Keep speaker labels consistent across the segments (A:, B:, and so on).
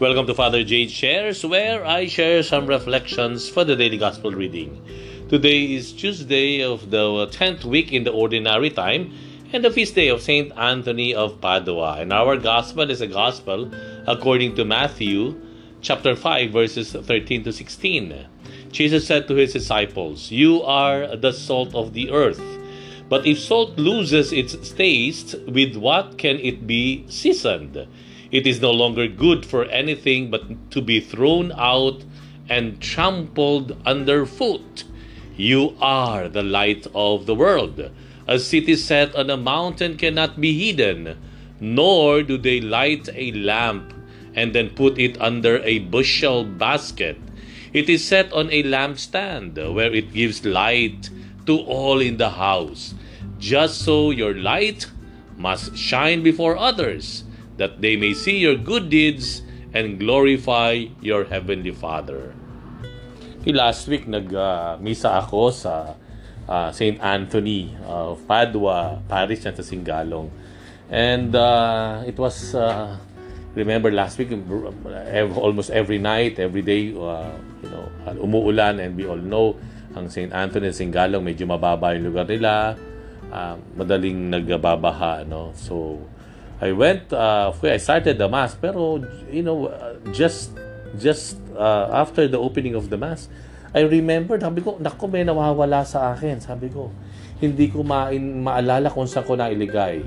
A: Welcome to Father Jade Shares, where I share some reflections for the daily gospel reading. Today is Tuesday of the 10th week in the ordinary time and the feast day of Saint Anthony of Padua. And our gospel is a gospel according to Matthew chapter 5 verses 13 to 16. Jesus said to his disciples, "You are the salt of the earth." But if salt loses its taste, with what can it be seasoned? It is no longer good for anything but to be thrown out and trampled underfoot. You are the light of the world. A city set on a mountain cannot be hidden, nor do they light a lamp and then put it under a bushel basket. It is set on a lampstand where it gives light to all in the house. Just so your light must shine before others, that they may see your good deeds and glorify your heavenly Father. Last week nag-misa uh, ako sa uh, St. Anthony of Padua Parish sa Singalong. And uh, it was uh, remember last week almost every night, every day uh, you know, umuulan and we all know ang St. Anthony at Singalong medyo mababa yung lugar nila uh, madaling nagbabaha no so I went uh, I started the mass pero you know just just uh, after the opening of the mass I remember sabi ko nako may nawawala sa akin sabi ko hindi ko ma maalala kung saan ko na iligay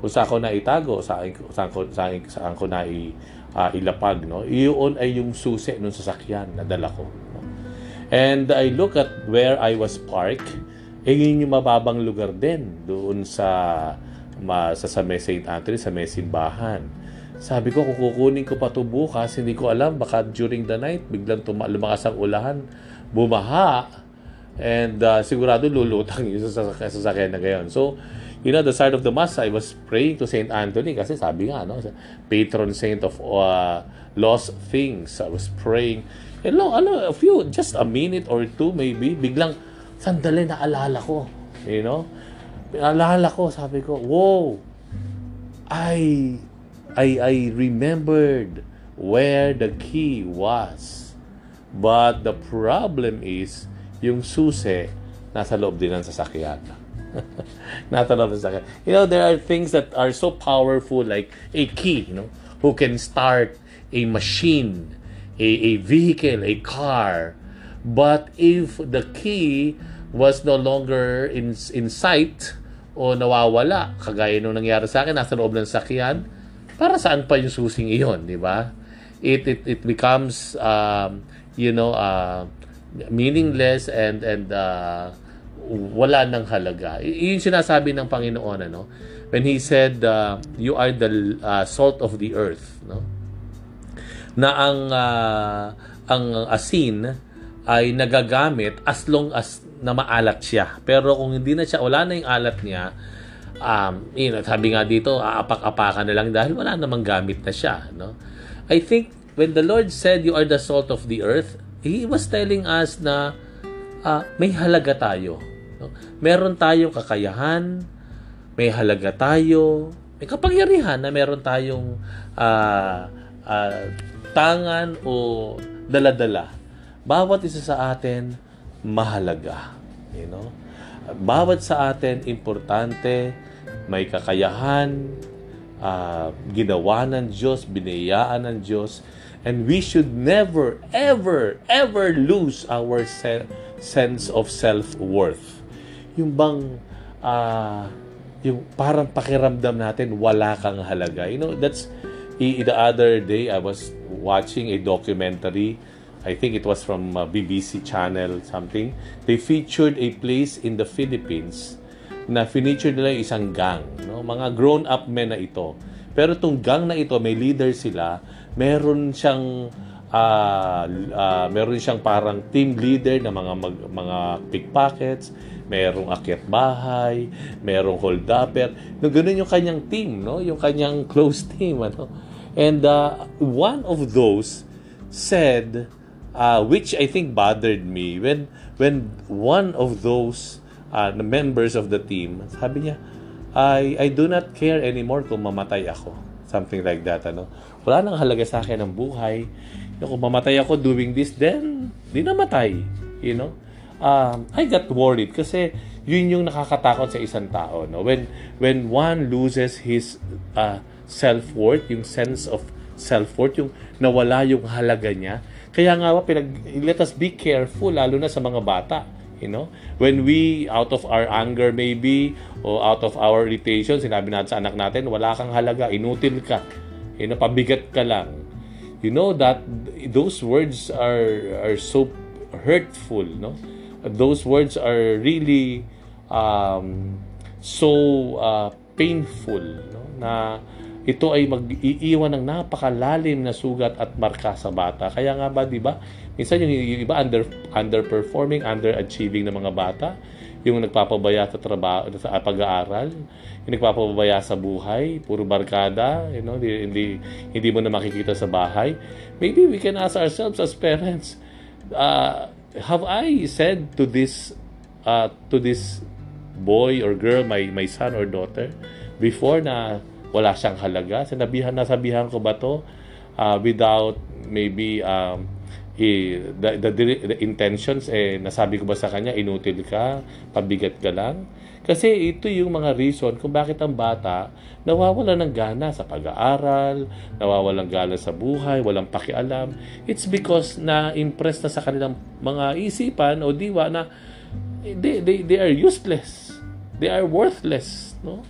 A: kung saan ko na itago saan, saan ko saan, saan ko na i, uh, ilapag no iyon ay yung susi nung sasakyan na dala ko no? and I look at where I was parked eh yun yung mababang lugar din doon sa ma, sa, sa may St. Anthony, sa may simbahan. Sabi ko, kung kukunin ko pa ito bukas, hindi ko alam, baka during the night, biglang tuma- lumakas ang ulahan, bumaha, and uh, sigurado lulutang yung sasakyan na ngayon. So, you know, the side of the Mass, I was praying to St. Anthony kasi sabi nga, no, patron saint of uh, lost things. I was praying. And no, ano, a few, just a minute or two maybe, biglang, sandali na alala ko. You know? Alala ko, sabi ko, wow, I, I, I remembered where the key was. But the problem is, yung susi, nasa loob din ng sasakyan. nasa loob ng sasakyan. You know, there are things that are so powerful like a key, you know, who can start a machine, a, a vehicle, a car. But if the key was no longer in, in sight o nawawala, kagaya nung nangyari sa akin, nasa loob ng sakyan, para saan pa yung susing iyon, di ba? It, it, it becomes, um, you know, uh, meaningless and, and uh, wala ng halaga. Y- yung sinasabi ng Panginoon, ano? When He said, uh, you are the uh, salt of the earth, no? Na ang, uh, ang asin ay nagagamit as long as na maalat siya. Pero kung hindi na siya, wala na yung alat niya, um, you know, sabi nga dito, aapak-apakan na lang dahil wala namang gamit na siya. No? I think when the Lord said, you are the salt of the earth, He was telling us na uh, may halaga tayo. No? Meron tayong kakayahan, may halaga tayo, may kapangyarihan na meron tayong uh, uh, tangan o daladala. Bawat isa sa atin, mahalaga. You know? Bawat sa atin, importante, may kakayahan, uh, ginawa ng Diyos, binayaan ng Diyos, and we should never, ever, ever lose our se- sense of self-worth. Yung bang, uh, yung parang pakiramdam natin, wala kang halaga. You know, that's, the other day, I was watching a documentary I think it was from uh, BBC channel something. They featured a place in the Philippines na featured nila isang gang, no? Mga grown-up men na ito. Pero tong gang na ito, may leader sila, meron siyang uh, uh, meron siyang parang team leader na mga mag, mga pickpockets, merong akyat bahay, merong hold-upper. No, ganun yung kanyang team, no? Yung kanyang close team, ano? And uh, one of those said uh, which I think bothered me when when one of those uh, members of the team sabi niya I I do not care anymore kung mamatay ako something like that ano wala nang halaga sa akin ang buhay. Kung mamatay ako doing this, then, di namatay. You know? Um, I got worried kasi yun yung nakakatakot sa isang tao. No? When, when one loses his uh, self-worth, yung sense of self-worth, yung nawala yung halaga niya. Kaya nga pinag, let us be careful, lalo na sa mga bata You know? When we, out of our anger maybe, or out of our irritation, sinabi natin sa anak natin, wala kang halaga, inutil ka. You know, pabigat ka lang. You know that those words are are so hurtful, no? Those words are really um, so uh, painful, no? Na ito ay mag-iiwan ng napakalalim na sugat at marka sa bata. Kaya nga ba, di ba, minsan yung, iba under, underperforming, underachieving ng mga bata, yung nagpapabaya sa trabaho, sa pag-aaral, yung nagpapabaya sa buhay, puro barkada, you know, hindi, hindi, hindi mo na makikita sa bahay. Maybe we can ask ourselves as parents, uh, have I said to this, uh, to this boy or girl, my, my son or daughter, before na wala siyang halaga. Sinabihan na sabihan ko ba to uh, without maybe um, eh, the, the, the intentions eh nasabi ko ba sa kanya inutil ka, pabigat ka lang. Kasi ito yung mga reason kung bakit ang bata nawawala ng gana sa pag-aaral, nawawala ng gana sa buhay, walang pakialam. It's because na-impress na sa kanilang mga isipan o diwa na they, they, they are useless. They are worthless. No?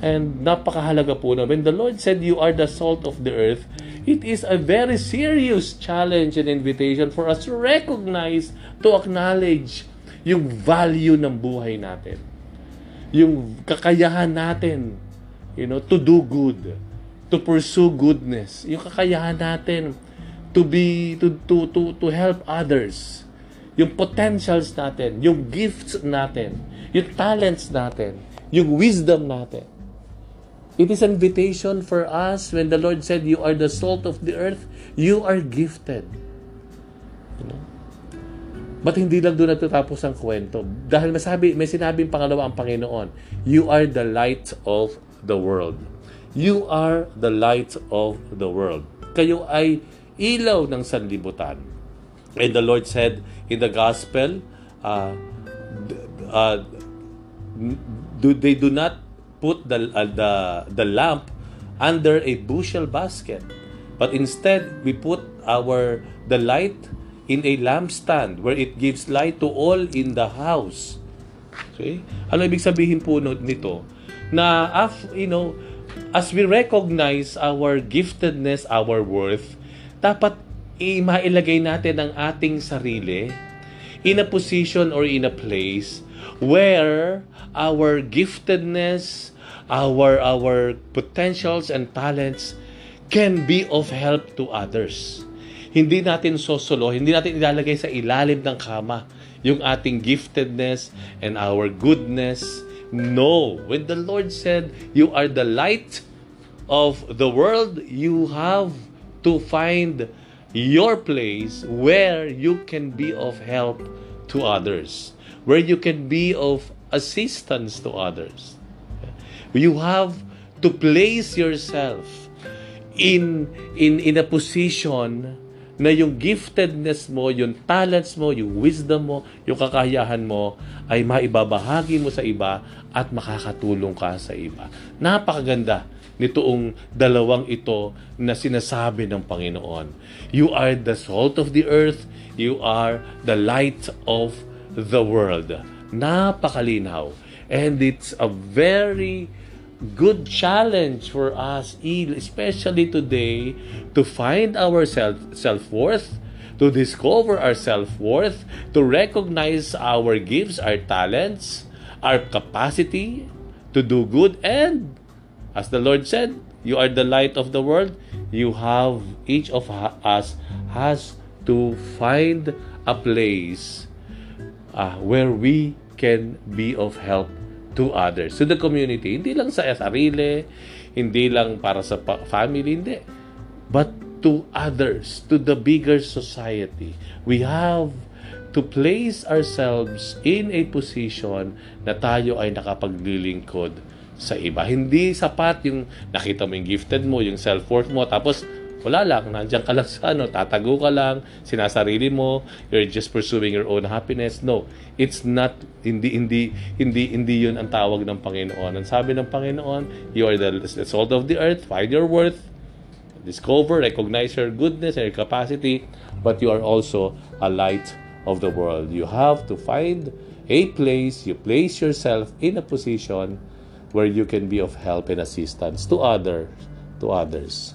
A: And napakahalaga po na when the Lord said you are the salt of the earth, it is a very serious challenge and invitation for us to recognize, to acknowledge yung value ng buhay natin. Yung kakayahan natin, you know, to do good, to pursue goodness. Yung kakayahan natin to be to to to to help others. Yung potentials natin, yung gifts natin, yung talents natin, yung wisdom natin. It is an invitation for us when the Lord said, You are the salt of the earth, you are gifted. You know? But hindi lang doon natatapos ang kwento. Dahil masabi, may sinabing pangalawa ang Panginoon, You are the light of the world. You are the light of the world. Kayo ay ilaw ng sanlibutan. And the Lord said in the gospel, uh, uh, do, they do not put the, uh, the, the lamp under a bushel basket. But instead, we put our the light in a lampstand where it gives light to all in the house. Okay? Ano ibig sabihin po nito? Na, af, you know, as we recognize our giftedness, our worth, dapat i-mailagay natin ang ating sarili in a position or in a place where our giftedness, our our potentials and talents can be of help to others. Hindi natin sosolo, hindi natin ilalagay sa ilalim ng kama yung ating giftedness and our goodness. No, when the Lord said, you are the light of the world, you have to find your place where you can be of help to others, where you can be of assistance to others. You have to place yourself in in in a position na yung giftedness mo, yung talents mo, yung wisdom mo, yung kakayahan mo ay maibabahagi mo sa iba at makakatulong ka sa iba. Napakaganda nitoong dalawang ito na sinasabi ng Panginoon. You are the salt of the earth, you are the light of the world. Napakalinaw. And it's a very good challenge for us, especially today, to find our self self worth, to discover our self worth, to recognize our gifts, our talents, our capacity to do good, and as the Lord said, you are the light of the world. You have each of us has to find a place uh, where we can be of help to others, to the community. Hindi lang sa sarili, hindi lang para sa family, hindi. But to others, to the bigger society. We have to place ourselves in a position na tayo ay nakapaglilingkod sa iba. Hindi sapat yung nakita mo yung gifted mo, yung self-worth mo, tapos wala lang, nandiyan ka lang sa ano, tatago ka lang, sinasarili mo, you're just pursuing your own happiness. No, it's not, hindi, hindi, hindi, hindi yun ang tawag ng Panginoon. Ang sabi ng Panginoon, you are the, salt of the earth, find your worth, discover, recognize your goodness and your capacity, but you are also a light of the world. You have to find a place, you place yourself in a position where you can be of help and assistance to other to others.